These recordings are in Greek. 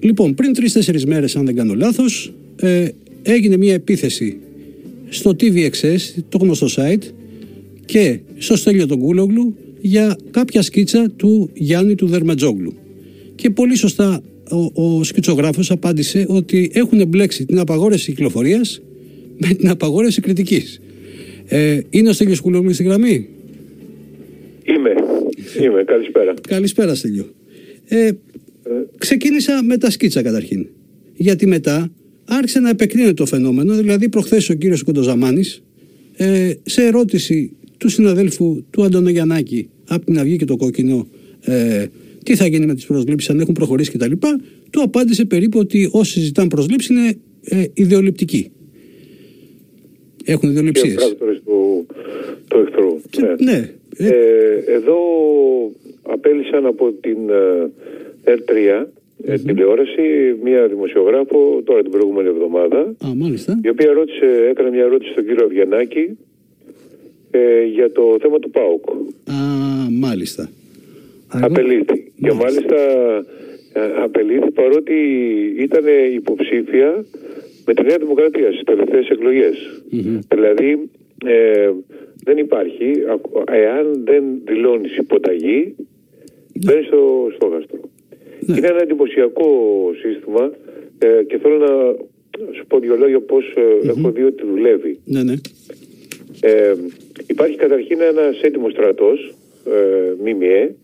Λοιπόν, πριν τρει-τέσσερι μέρες, αν δεν κάνω λάθος, ε, έγινε μια επίθεση στο TVXS, το γνωστό site, και στο Στέλιο τον Κούλογλου για κάποια σκίτσα του Γιάννη του Δερματζόγλου. Και πολύ σωστά ο, ο σκητσογράφος απάντησε ότι έχουν μπλέξει την απαγόρευση κυκλοφορίας με την απαγόρευση κριτικής. Ε, είναι ο Στέλιος Κούλογλου στη γραμμή; Είμαι. Είμαι. Καλησπέρα. Καλησπέρα Στέλιο. Ε, ξεκίνησα με τα σκίτσα καταρχήν. Γιατί μετά άρχισε να επεκρίνεται το φαινόμενο. Δηλαδή προχθές ο κύριος Κοντοζαμάνης ε, σε ερώτηση του συναδέλφου του Αντωνογιαννάκη από την Αυγή και το Κόκκινο ε, τι θα γίνει με τις προσλήψεις αν έχουν προχωρήσει κτλ. Του απάντησε περίπου ότι όσοι ζητάνε προσλήψεις είναι ε, ιδεολειπτικοί. Έχουν ιδεολειψίες. Και του, του εχθρού. ναι. ναι. Ε, εδώ απέλησαν από την ε, R3 mm τηλεόραση μία δημοσιογράφο τώρα την προηγούμενη εβδομάδα Α, μάλιστα. η οποία ρώτησε, έκανε μια ερώτηση στον κύριο Αυγιανάκη ε, για το θέμα του ΠΑΟΚ. Α, μάλιστα. Απελήθη. Και μάλιστα απελήθη παρότι ήταν υποψήφια με τη Νέα Δημοκρατία στις τελευταίες Δηλαδή ε, δεν υπάρχει, εάν δεν δηλώνεις υποταγή, ναι. μπαίνεις στο στόχαστρο. Ναι. Είναι ένα εντυπωσιακό σύστημα ε, και θέλω να σου πω δύο λόγια πώς ε, έχω δει ότι δουλεύει. Ναι, ναι. Ε, υπάρχει καταρχήν ένας έτοιμος στρατός, ε, ΜΜΕ,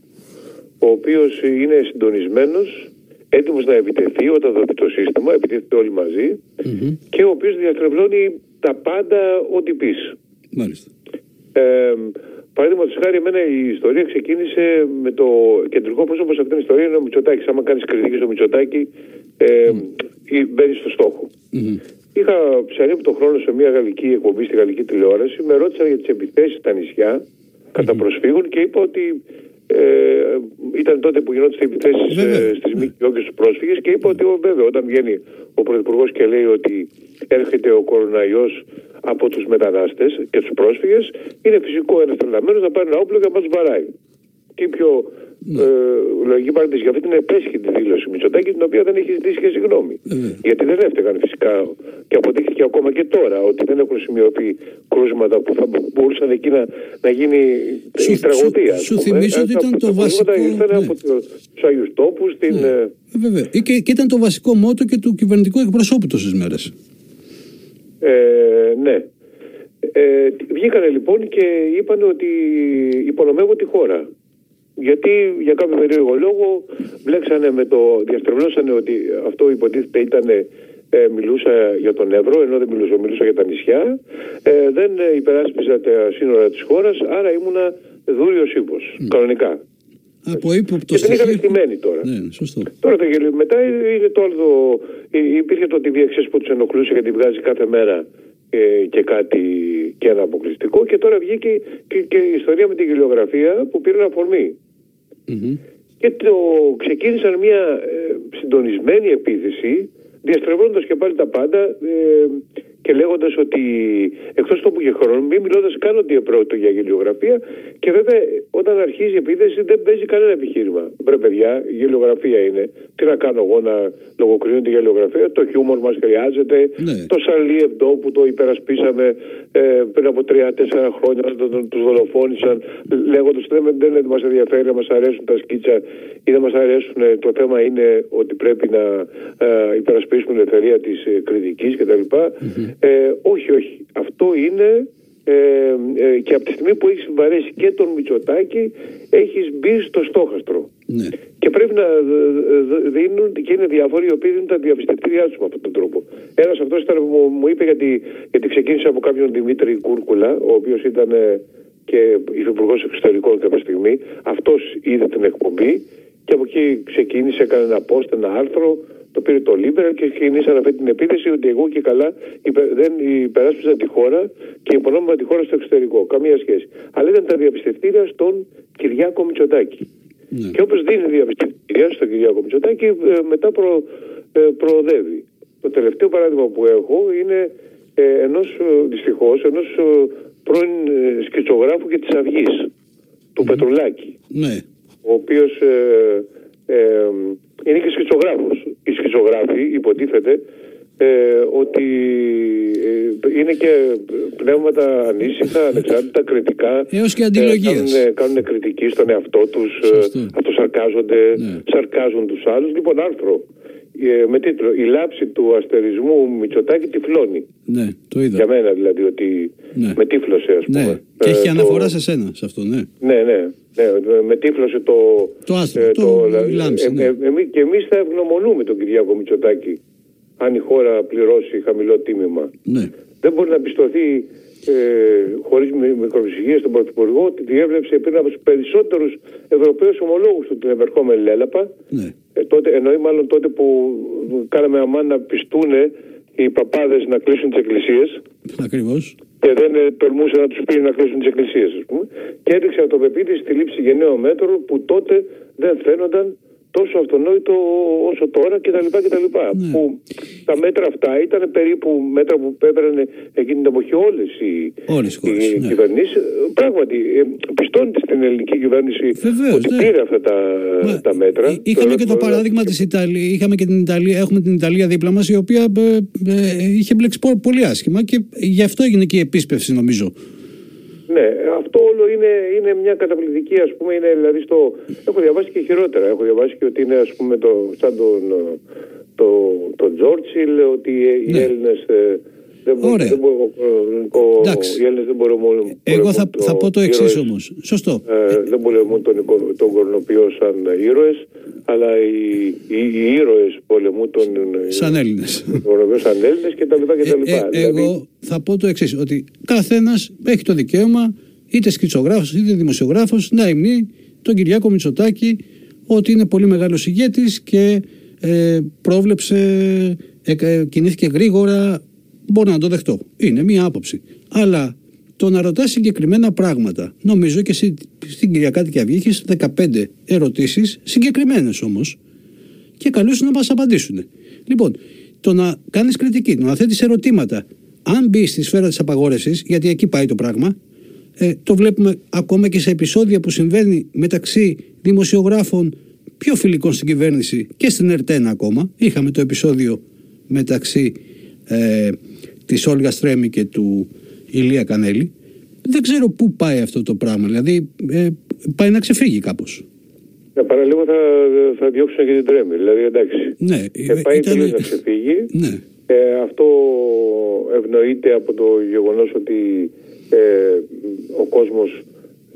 ο οποίος είναι συντονισμένος, έτοιμος να επιτεθεί όταν δοθεί το σύστημα, επιτίθεται όλοι και ο οποίος διαστρεβλώνει τα πάντα ό,τι πεις. Μάλιστα. Ε, Παραδείγματος χάρη, εμένα η ιστορία ξεκίνησε με το κεντρικό πρόσωπο σε αυτήν την ιστορία είναι ο Μητσοτάκης. Άμα κάνεις κριτική στο Μητσοτάκη, ε, mm. μπαίνεις στο στόχο. Mm-hmm. Είχα ψαρεί τον χρόνο σε μια γαλλική εκπομπή στη γαλλική τηλεόραση. Με ρώτησαν για τις επιθέσεις στα νησιά κατά προσφύγων και είπα ότι ε, ήταν τότε που γινόταν οι επιθέσεις ε, στις ΜΚΟ και στους πρόσφυγες και είπα ότι βέβαια όταν βγαίνει ο Πρωθυπουργός και λέει ότι έρχεται ο κοροναϊός από τους μετανάστες και τους πρόσφυγες, είναι φυσικό ένας τρελαμένος να πάρει ένα όπλο και να μα βαράει. Και πιο ναι. ε, λογική παράδειση για αυτή την επέσχυντη δήλωση Μητσοτάκη, την οποία δεν έχει ζητήσει και συγγνώμη. Ναι. Γιατί δεν έφταιγαν φυσικά και αποδείχθηκε ακόμα και τώρα ότι δεν έχουν σημειωθεί κρούσματα που θα μπορούσαν εκεί να, να γίνει σου, η τραγωδία. Σου, σου θυμίσω ότι ήταν το βασικό. Ήρθαν ναι. από τους Αγίου Τόπου. Την... Ναι. Ε, βέβαια. Και, και ήταν το βασικό μότο και του κυβερνητικού εκπροσώπου τόσες μέρες. Ε, ναι. Ε, βγήκανε λοιπόν και είπαν ότι υπονομεύω τη χώρα. Γιατί για κάποιο περίεργο λόγο μπλέξανε με το. διαστρεβλώσανε ότι αυτό υποτίθεται ήταν. Ε, μιλούσα για τον Εύρο, ενώ δεν μιλούσα, μιλούσα για τα νησιά. Ε, δεν υπεράσπιζα τα σύνορα της χώρας, άρα ήμουνα δούριος ύπος. Mm. Κανονικά. Από ύποπτο Και την είχαν στημένη τώρα. Ναι, σωστό. Τώρα το γελίο. Μετά είναι το άλλο. Υπήρχε το TV που τους ενοχλούσε γιατί βγάζει κάθε μέρα ε, και κάτι και ένα αποκλειστικό. Και τώρα βγήκε και, και η ιστορία με την γελιογραφία που πήρε αφορμή. Και το ξεκίνησαν μια ε, συντονισμένη επίθεση διαστρεβλώνοντας και πάλι τα πάντα ε, και λέγοντας ότι εκτός τόπου και χρόνου, μην μιλώντας καν ότι επρόκειτο για γελιογραφία. Και βέβαια, όταν αρχίζει η επίθεση, δεν παίζει κανένα επιχείρημα. Βρε, παιδιά, η γελιογραφία είναι. Τι να κάνω εγώ να λογοκρίνω τη γελιογραφία; Το χιούμορ μας χρειάζεται. Ναι. Το Σαλί Εβδό που το υπερασπίσαμε ε, πριν από τρία-τέσσερα χρόνια, τους δολοφόνησαν, λέγοντας ότι δεν, δεν μας ενδιαφέρει, να μας αρέσουν τα σκίτσα ή δεν μας αρέσουν. Το θέμα είναι ότι πρέπει να ε, υπερασπίσουμε την ελευθερία της ε, κριτικής κτλ. Ε, όχι, όχι. Αυτό είναι ε, ε, και από τη στιγμή που έχεις βαρέσει και τον Μητσοτάκη έχεις μπει στο στόχαστρο. Ναι. Και πρέπει να δίνουν και είναι διάφοροι οι οποίοι δίνουν τα διαπιστευτήριά τους με αυτόν τον τρόπο. Ένας αυτός ήταν που μου είπε γιατί, γιατί ξεκίνησε από κάποιον Δημήτρη Κούρκουλα, ο οποίος ήταν ε, και υφυπουργός εξωτερικών κάποια στιγμή. Αυτός είδε την εκπομπή και από εκεί ξεκίνησε, έκανε ένα post, ένα άρθρο το πήρε το Liberal και ξεκινήσαν αυτή την επίθεση ότι εγώ και καλά δεν υπεράσπιζα τη χώρα και υπονόμευα τη χώρα στο εξωτερικό. Καμία σχέση. Αλλά ήταν τα διαπιστευτήρια στον Κυριάκο Μητσοτάκη. Ναι. Και όπως δίνει διαπιστευτήρια στον Κυριάκο Μητσοτάκη, ε, μετά προ, ε, προοδεύει. Το τελευταίο παράδειγμα που έχω είναι ε, ενός δυστυχώς ενός πρώην σκητσογράφου και της Αυγής, του Πετρουλάκη. Ναι. Ο οποίος ε, είναι και σκητσογράφος οι σχιζογράφοι υποτίθεται ε, ότι ε, είναι και πνεύματα ανήσυχα, ανεξάρτητα, κριτικά. Έως και αντιλογίες. Ε, κάνουν, κριτική στον εαυτό τους, ε, αυτοσαρκάζονται, ναι. σαρκάζουν τους άλλους. Λοιπόν, άρθρο ε, με τίτλο «Η λάψη του αστερισμού Μητσοτάκη τυφλώνει». Ναι, το είδα. Για μένα δηλαδή, ότι ναι. με τύφλωσε ας ναι. πούμε. Ναι. Και έχει αναφορά σε σένα σε αυτό, ναι. Ναι, ναι. Ναι, με τύφλωσε το... Το άστρο, το, το, λάμψη, ναι. και εμείς θα ευγνωμονούμε τον Κυριάκο Μητσοτάκη αν η χώρα πληρώσει χαμηλό τίμημα. Ναι. Δεν μπορεί να πιστωθεί ε, χωρίς μικροψυχία στον Πρωθυπουργό ότι διέβλεψε πριν από τους περισσότερους Ευρωπαίους ομολόγους του την επερχόμενη Λέλαπα. Ναι. Ε, τότε, εννοεί μάλλον τότε που κάναμε αμάν να πιστούν οι παπάδες να κλείσουν τις εκκλησίες. Ακριβώς. Και δεν ε, τολμούσε να τους πει να κλείσουν τις εκκλησίες, ας πούμε. Και έδειξε αυτοπεποίθηση στη λήψη γενναίων μέτρων που τότε δεν φαίνονταν τόσο αυτονόητο όσο τώρα κτλ. κτλ. Ναι. Που τα μέτρα αυτά ήταν περίπου μέτρα που έπαιρνε εκείνη την εποχή όλες οι, οι ναι. κυβερνήσεις. Πράγματι, ε, πιστώνεται στην ελληνική κυβέρνηση Βεβαίως, ότι ναι. πήρε αυτά τα, τα μέτρα. Είχαμε και το παράδειγμα της Ιταλία. Είχαμε και την Ιταλία, έχουμε την Ιταλία δίπλα μας, η οποία ε, ε, είχε μπλέξει πολύ άσχημα και γι' αυτό έγινε και η επίσπευση, νομίζω. Ναι, αυτό όλο είναι, είναι μια καταπληκτική, ας πούμε, είναι δηλαδή στο... Έχω διαβάσει και χειρότερα, έχω διαβάσει και ότι είναι, ας πούμε, το, σαν τον το, το Τζόρτσιλ, ότι οι ναι. Έλληνες ε, δεν Ωραία. Δεν μπορώ, οι Έλληνες δεν μπορούν μόνο... Εγώ θα, το, θα πω το εξής όμως. Σωστό. Ε, δεν πολεμούν τον, τον κορονοποιό σαν ήρωες, αλλά οι, οι, οι ήρωες πολεμούν τον... Σαν Έλληνες. Τον σαν Έλληνες κτλ. κτλ. Ε, ε, δηλαδή... Εγώ θα πω το εξής ότι καθένας έχει το δικαίωμα, είτε σκητσογράφος είτε δημοσιογράφος, να υμνεί τον Κυριάκο Μητσοτάκη ότι είναι πολύ μεγάλος ηγέτης και ε, πρόβλεψε, ε, κινήθηκε γρήγορα, μπορώ να το δεχτώ. Είναι μία άποψη. Αλλά το να ρωτάς συγκεκριμένα πράγματα, νομίζω και στην Κυριακάτικη Αυγή έχεις 15 ερωτήσεις, συγκεκριμένες όμως, και καλούς να μας απαντήσουν. Λοιπόν, το να κάνεις κριτική, το να θέτεις ερωτήματα, αν μπει στη σφαίρα της απαγόρευσης, γιατί εκεί πάει το πράγμα, ε, το βλέπουμε ακόμα και σε επεισόδια που συμβαίνει μεταξύ δημοσιογράφων πιο φιλικών στην κυβέρνηση και στην ΕΡΤΕΝ ακόμα. Είχαμε το επεισόδιο μεταξύ ε, της Όλγα Στρέμι και του Ηλία Κανέλη. Δεν ξέρω πού πάει αυτό το πράγμα. Δηλαδή ε, πάει να ξεφύγει κάπως. Ναι, παραλίγο θα, θα διώξουν και την τρέμη. Δηλαδή εντάξει. Ναι, ε, πάει ήταν... να ξεφύγει. Ναι. Ε, αυτό ευνοείται από το γεγονός ότι ε, ο κόσμος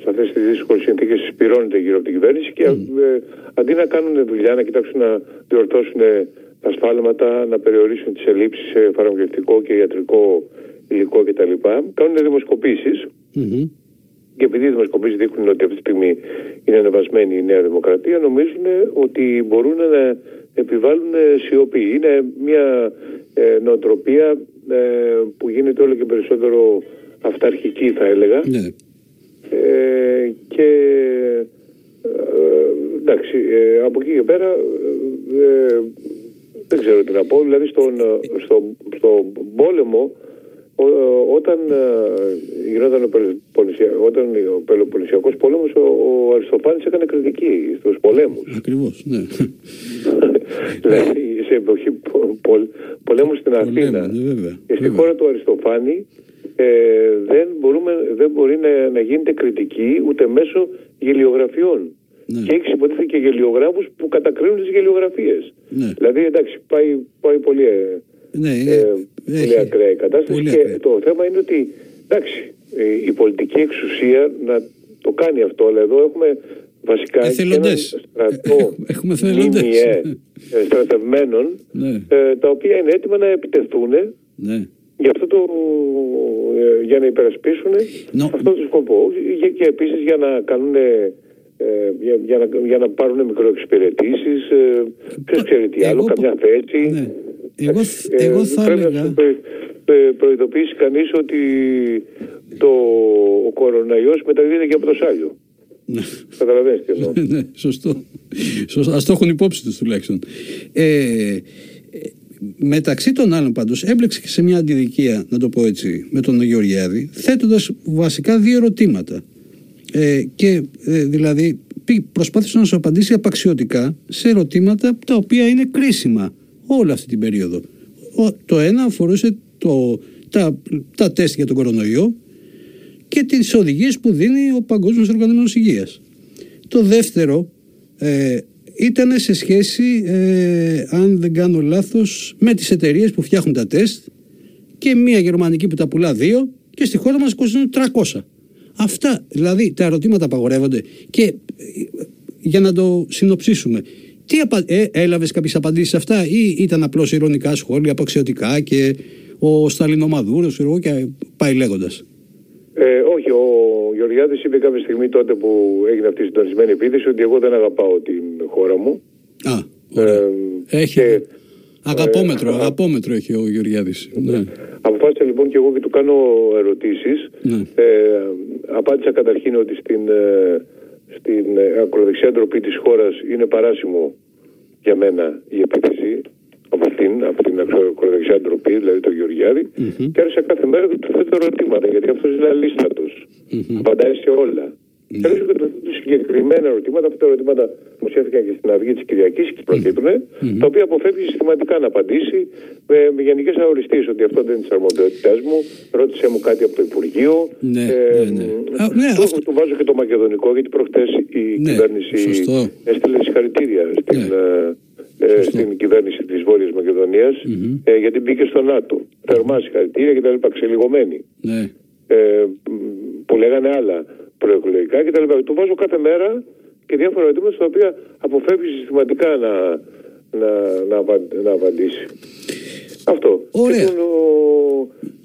σε αυτές τις δύσκολες συνθήκες συσπηρώνεται γύρω από την κυβέρνηση και mm. ε, αντί να κάνουν δουλειά, να κοιτάξουν να διορθώσουν τα σφάλματα, να περιορίσουν τις ελλείψεις σε φαρμακευτικό και ιατρικό υλικό κτλ. Κάνουν δημοσκοπήσεις. Mm-hmm. Και επειδή οι δημοσκοπήσεις δείχνουν ότι αυτή τη στιγμή είναι ανεβασμένη η Νέα Δημοκρατία, νομίζουν ότι μπορούν να επιβάλλουν σιωπή. Είναι μια ε, νοοτροπία ε, που γίνεται όλο και περισσότερο αυταρχική, θα έλεγα. Ναι. Ε, και ε, εντάξει, ε, από εκεί και πέρα ε, δεν ξέρω τι να πω. Δηλαδή στον, στο, στο πόλεμο όταν γινόταν ο, όταν ο Πελοποννησιακός πόλεμος ο, ο Αριστοφάνης έκανε κριτική στους πολέμους. Ακριβώς, ναι. δηλαδή σε εποχή πο, πολέμου στην Αθήνα ναι, και στη χώρα του Αριστοφάνη ε, δεν, μπορούμε, δεν μπορεί να, να γίνεται κριτική ούτε μέσω γελιογραφιών. Ναι. Και έχει υποτίθεται και γελιογράφους που κατακρίνουν τις γελιογραφίες. Ναι. Δηλαδή εντάξει, πάει, πάει πολύ, ε, ναι, ε, πολύ ακραία η κατάσταση. και το θέμα είναι ότι εντάξει, η πολιτική εξουσία να το κάνει αυτό, αλλά εδώ έχουμε βασικά ένα στρατό έχουμε μήνυε στρατευμένων ναι. ε, τα οποία είναι έτοιμα να επιτεθούν ναι. Για, αυτό το, ε, για να υπερασπίσουν no. αυτό το σκοπό και, και επίσης για να κάνουν ε, για, για, να, για να πάρουν μικροεξυπηρετήσεις ε, ποιος ξέρει τι άλλο, καμιά θέση ναι. εγώ, ε, εγώ θα πρέπει έλεγα... να προ, προειδοποιήσει κανείς ότι το, ο κοροναϊός μεταδίδεται και από το σάλιο ναι. Καταλαβαίνεις τι εννοώ. ναι, σωστό. σωστό. Ας το έχουν υπόψη τους τουλάχιστον. Ε, μεταξύ των άλλων πάντως έμπλεξε και σε μια αντιδικία να το πω έτσι με τον Γεωργιάδη θέτοντας βασικά δύο ερωτήματα ε, και ε, δηλαδή προσπάθησε να σου απαντήσει απαξιωτικά σε ερωτήματα τα οποία είναι κρίσιμα όλη αυτή την περίοδο. Το ένα αφορούσε το, τα, τα τεστ για τον κορονοϊό και τις οδηγίες που δίνει ο Παγκόσμιος Οργανισμός Υγείας. Το δεύτερο ε, ήταν σε σχέση, ε, αν δεν κάνω λάθος, με τις εταιρείες που φτιάχνουν τα τεστ και μία γερμανική που τα πουλά δύο και στη χώρα μας κοστίζουν 300. Αυτά, δηλαδή τα ερωτήματα απαγορεύονται και ε, για να το συνοψίσουμε, τι απα... ε, έλαβες κάποιες απαντήσεις σε αυτά ή ήταν απλώς ηρωνικά σχόλια, απαξιωτικά και ο Σταλινομαδούρος και πάει λέγοντας; Ε, όχι, ο Γεωργιάδης είπε κάποια στιγμή τότε που έγινε αυτή η συντονισμένη επίθεση ότι εγώ δεν αγαπάω την χώρα μου. Α, ε, έχει. Και, αγαπόμετρο, ε, αγαπόμετρο έχει ο Γεωργιάδης. Ναι. Αποφάσισα λοιπόν και εγώ και του κάνω ερωτήσεις. Ναι. Ε, απάντησα καταρχήν ότι στην, ε, στην ακροδεξιά ντροπή της χώρας είναι παράσιμο για μένα η επίθεση από αυτήν, από την ακροδεξιά ντροπή, δηλαδή τον Γεωργιάδη, mm-hmm. και άρχισα κάθε μέρα και του θέτω ερωτήματα, γιατί αυτός είναι αλίστατος. Mm-hmm. Απαντάει σε όλα. Mm-hmm. Και άρχισα συγκεκριμένα ερωτήματα, αυτά τα ερωτήματα δημοσιεύτηκαν και στην Αυγή τη Κυριακή και προκύπτουν, mm-hmm. τα οποία αποφεύγει συστηματικά να απαντήσει με, με γενικέ αοριστείε ότι αυτό δεν είναι τη αρμοδιότητά μου. Ρώτησε μου κάτι από το Υπουργείο. Ναι, ε, ναι, ναι. ναι, του, αυτό... του βάζω και το μακεδονικό, γιατί προχτέ η ναι, κυβέρνηση έστειλε συγχαρητήρια στην. Ναι. Ε, ε, στην κυβέρνηση της Βόρειας Μακεδονίας mm-hmm. ε, γιατί μπήκε στο ΝΑΤΟ. Θερμά συγχαρητήρια και τα λοιπά, ξελιγωμένη. Ναι. Ε, που λέγανε άλλα προεκλογικά και τα λοιπά. Του βάζω κάθε μέρα και διάφορα ερωτήματα στα οποία αποφεύγεις συστηματικά να, να, να, να απαντήσει. Αυτό. Ωραία. Και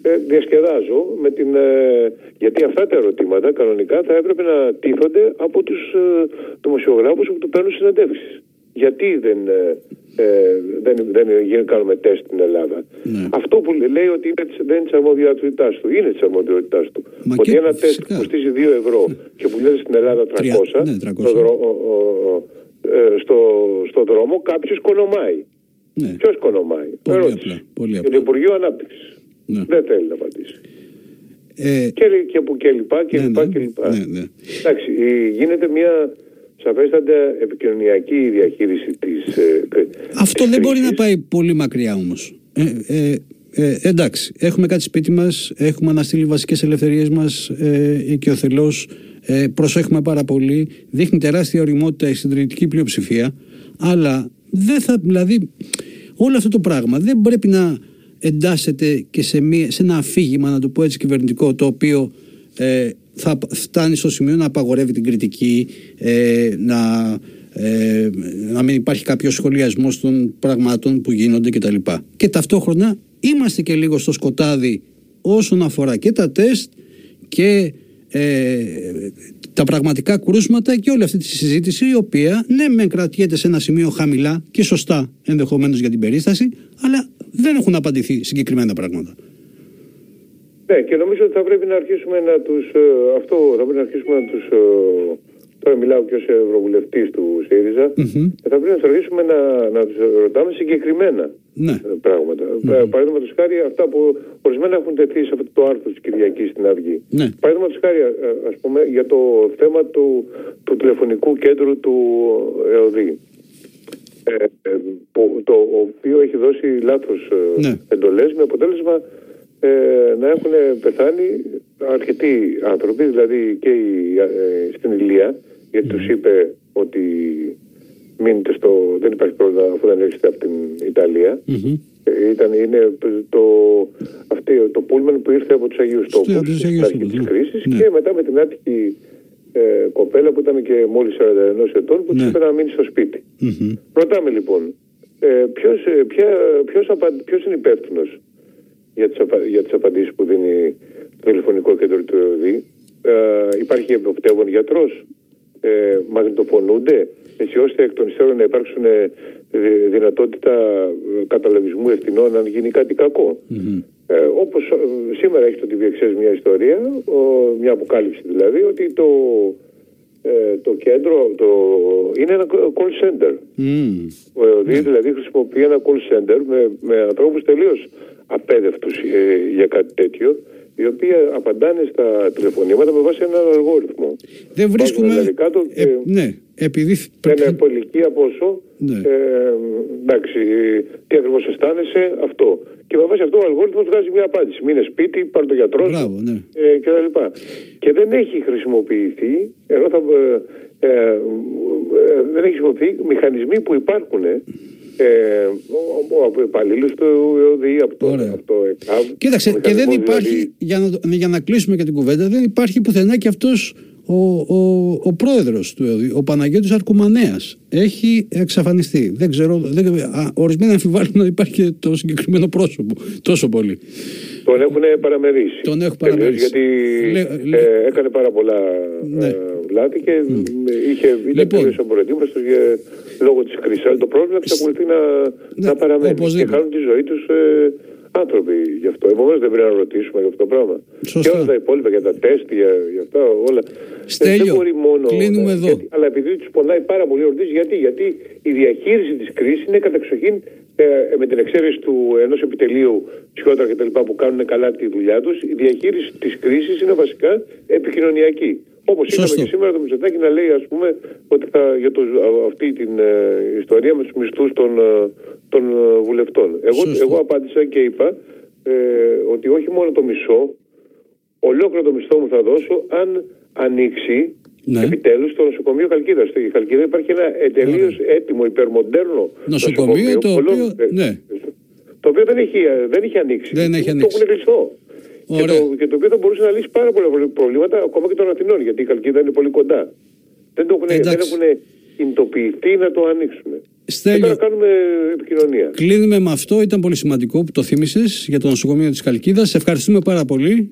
ε, διασκεδάζω με την, ε, γιατί αυτά τα ερωτήματα κανονικά θα έπρεπε να τίθονται από τους ε, δημοσιογράφους που του παίρνουν συναντεύσεις γιατί δεν, ε, ε δεν, δεν, δεν κάνουμε τεστ στην Ελλάδα. Ναι. Αυτό που λέει ότι είναι, δεν είναι της αρμοδιότητάς του. Είναι της αρμοδιότητάς του. Μα ότι και, ένα τεστ που κοστίζει 2 ευρώ και που λέει στην Ελλάδα 300, ναι, 300. Στο, δρό, ε, στο, στο δρόμο κάποιος κονομάει. Ναι. Ποιος κονομάει; Πολύ απλά, πολύ απλά. το Υπουργείο Ανάπτυξης. Ναι. Δεν θέλει να απαντήσει. Ε, και, και, και λοιπά και ναι, λοιπά ναι, και λοιπά. ναι, ναι. Εντάξει, γίνεται μια σαφέστατα επικοινωνιακή διαχείριση της... Ε, Αυτό δεν μπορεί να πάει πολύ μακριά όμως. Ε, ε, ε, εντάξει, έχουμε κάτι σπίτι μας, έχουμε αναστείλει βασικές ελευθερίες μας ε, και ο θελός ε, προσέχουμε πάρα πολύ, δείχνει τεράστια οριμότητα η συντηρητική πλειοψηφία, αλλά δεν θα, δηλαδή, όλο αυτό το πράγμα δεν πρέπει να εντάσσεται και σε, μία, σε ένα αφήγημα, να το πω έτσι κυβερνητικό, το οποίο ε, θα φτάνει στο σημείο να απαγορεύει την κριτική, ε, να, ε, να μην υπάρχει κάποιο σχολιασμό των πραγμάτων που γίνονται κτλ. Και ταυτόχρονα είμαστε και λίγο στο σκοτάδι όσον αφορά και τα τεστ και ε, τα πραγματικά κρούσματα και όλη αυτή τη συζήτηση η οποία ναι με κρατιέται σε ένα σημείο χαμηλά και σωστά ενδεχομένως για την περίσταση αλλά δεν έχουν απαντηθεί συγκεκριμένα πράγματα. Ναι, και νομίζω ότι θα πρέπει να αρχίσουμε να τους, ε, αυτό θα πρέπει να αρχίσουμε να τους, ε, τώρα μιλάω και ως ευρωβουλευτής του ΣΥΡΙΖΑ, mm-hmm. θα πρέπει να αρχίσουμε να, να τους ρωτάμε συγκεκριμένα ναι. πράγματα. Mm-hmm. Παραδείγματος χάρη αυτά που ορισμένα έχουν τεθεί σε αυτό το άρθρο της Κυριακής στην Αυγή. Ναι. Παραδείγματος χάρη ας πούμε για το θέμα του, του τηλεφωνικού κέντρου του ΕΟΔΗ. Ε, το οποίο έχει δώσει λάθος ναι. εντολές με αποτέλεσμα ε, να έχουν πεθάνει αρκετοί άνθρωποι, δηλαδή και η, ε, στην Ηλία, γιατί τους είπε ότι μείνετε στο, δεν υπάρχει πρόβλημα αφού δεν έρχεστε από την Ιταλία. Ε, ήταν, είναι το, αυτή, το πούλμαν που ήρθε από τους Αγίους Τόπους στην αρχή της κρίσης ναι. και μετά με την άτυχη ε, κοπέλα που ήταν και μόλις 41 ετών που ναι. είπε να μείνει στο σπιτι Ρωτάμε λοιπόν, ε, ποιος, ε, ποια, ποιος, ποιος είναι υπεύθυνος για τις, απα... για τις απαντήσεις που δίνει το τηλεφωνικό κέντρο του ΕΟΔΗ. Ε, υπάρχει εποπτεύων γιατρός, ε, μαγνητοφωνούνται, έτσι ώστε εκ των υστέρων να υπάρξουν ε, δυνατότητα ε, καταλαβισμού ευθυνών αν γίνει κάτι κακό. Mm-hmm. Ε, όπως ε, σήμερα έχει το TVXS μια ιστορία, ο, μια αποκάλυψη δηλαδή, ότι το, ε, το κέντρο το, είναι ένα call center. Mm. Ο ΕΟΔΗ δηλαδή χρησιμοποιεί ένα call center με, με ανθρώπους τελείως απέδευτους ε, για κάτι τέτοιο οι οποίοι απαντάνε στα τηλεφωνήματα με βάση έναν αλγόριθμο. Δεν βρίσκουμε. Βάζουν τα δικά του Ε, και- ναι, επειδή. Ένα από ηλικία πόσο. Ναι. Ε, εντάξει, τι ακριβώς αισθάνεσαι, αυτό. Και με βάση αυτό ο αλγόριθμος βγάζει μια απάντηση. Μείνε σπίτι, πάρε τον γιατρό σου Μπράβο, ναι. ε, και τα λοιπά. Και δεν έχει χρησιμοποιηθεί, ενώ θα, ε, ε, ε, δεν έχει χρησιμοποιηθεί μηχανισμοί που υπάρχουν ε, ο- ο- από υπαλλήλου του ΕΟΔΗ, από το, Ωραία. από το ΕΚΑΒ. Κοίταξε, ο και δεν μηχανισμός υπάρχει, δηλαδή- για, να, το- για να κλείσουμε και την κουβέντα, δεν υπάρχει πουθενά και αυτός ο, ο, ο πρόεδρος του ΕΟΔΗ, ο Παναγιώτης Αρκουμανέας. Έχει εξαφανιστεί. Δεν ξέρω, δεν, α, ορισμένοι αμφιβάλλουν να υπάρχει και το συγκεκριμένο πρόσωπο. Τόσο πολύ. Τον έχουν παραμερίσει. Τον έχουν Τελείως, παραμερίσει. Γιατί Λέ- λέ- ε, έκανε πάρα πολλά Ναι. ε, λάθη και είχε, ήταν Λοιπόν. τελείως απροετοίμαστος για, λόγω της κρίσης. Αλλά το πρόβλημα εξακολουθεί να, Ναι, να παραμένει. Και οπωσδήποτε. χάνουν τη ζωή τους ε, άνθρωποι γι' αυτό. Επομένως δεν πρέπει να ρωτήσουμε για αυτό το πράγμα. Σωστά. Και όλα τα υπόλοιπα για τα τεστ, για, για αυτά όλα. Στέλιο, δεν μπορεί μόνο. κλείνουμε εδώ. γιατί- αλλά επειδή τους πονάει πάρα πολύ ο ρωτής, γιατί, γιατί η διαχείριση της κρίσης είναι κατεξοχήν ε, με την εξαίρεση του ενός επιτελείου ψυχότερα και τα λοιπά που κάνουν καλά τη δουλειά τους, η διαχείριση της κρίσης είναι βασικά επικοινωνιακή. Όπως είδαμε Σωστό. και σήμερα το Μητσοτάκη να λέει ας πούμε ότι θα, για το, αυτή την ε, ιστορία με τους μισθούς των, ε, των ε, βουλευτών. Εγώ, Σωστό. εγώ απάντησα και είπα ε, ότι όχι μόνο το μισό, ολόκληρο το μισθό μου θα δώσω αν ανοίξει Ναι. επιτέλους το νοσοκομείο Χαλκίδα. Στη Χαλκίδα υπάρχει ένα τελείω έτοιμο, υπερμοντέρνο Νοσοκομείο, το πολλών- οποίο- ε, ναι. το οποίο δεν έχει, ε, δεν έχει ανοίξει. Δεν έχει Το ανοίξει. έχουν κλειστό. Και Ωραία. το, και το οποίο θα μπορούσε να λύσει πάρα πολλά προβλήματα ακόμα και των Αθηνών, γιατί η Χαλκίδα είναι πολύ κοντά. Δεν, το έχουν, δεν Εντάξει. έχουν κινητοποιηθεί να το ανοίξουν. Στέλιο. Και τώρα κάνουμε επικοινωνία. Κλείνουμε με αυτό. Ήταν πολύ σημαντικό που το θύμισες για το νοσοκομείο της Καλκίδας. Σε ευχαριστούμε πάρα πολύ.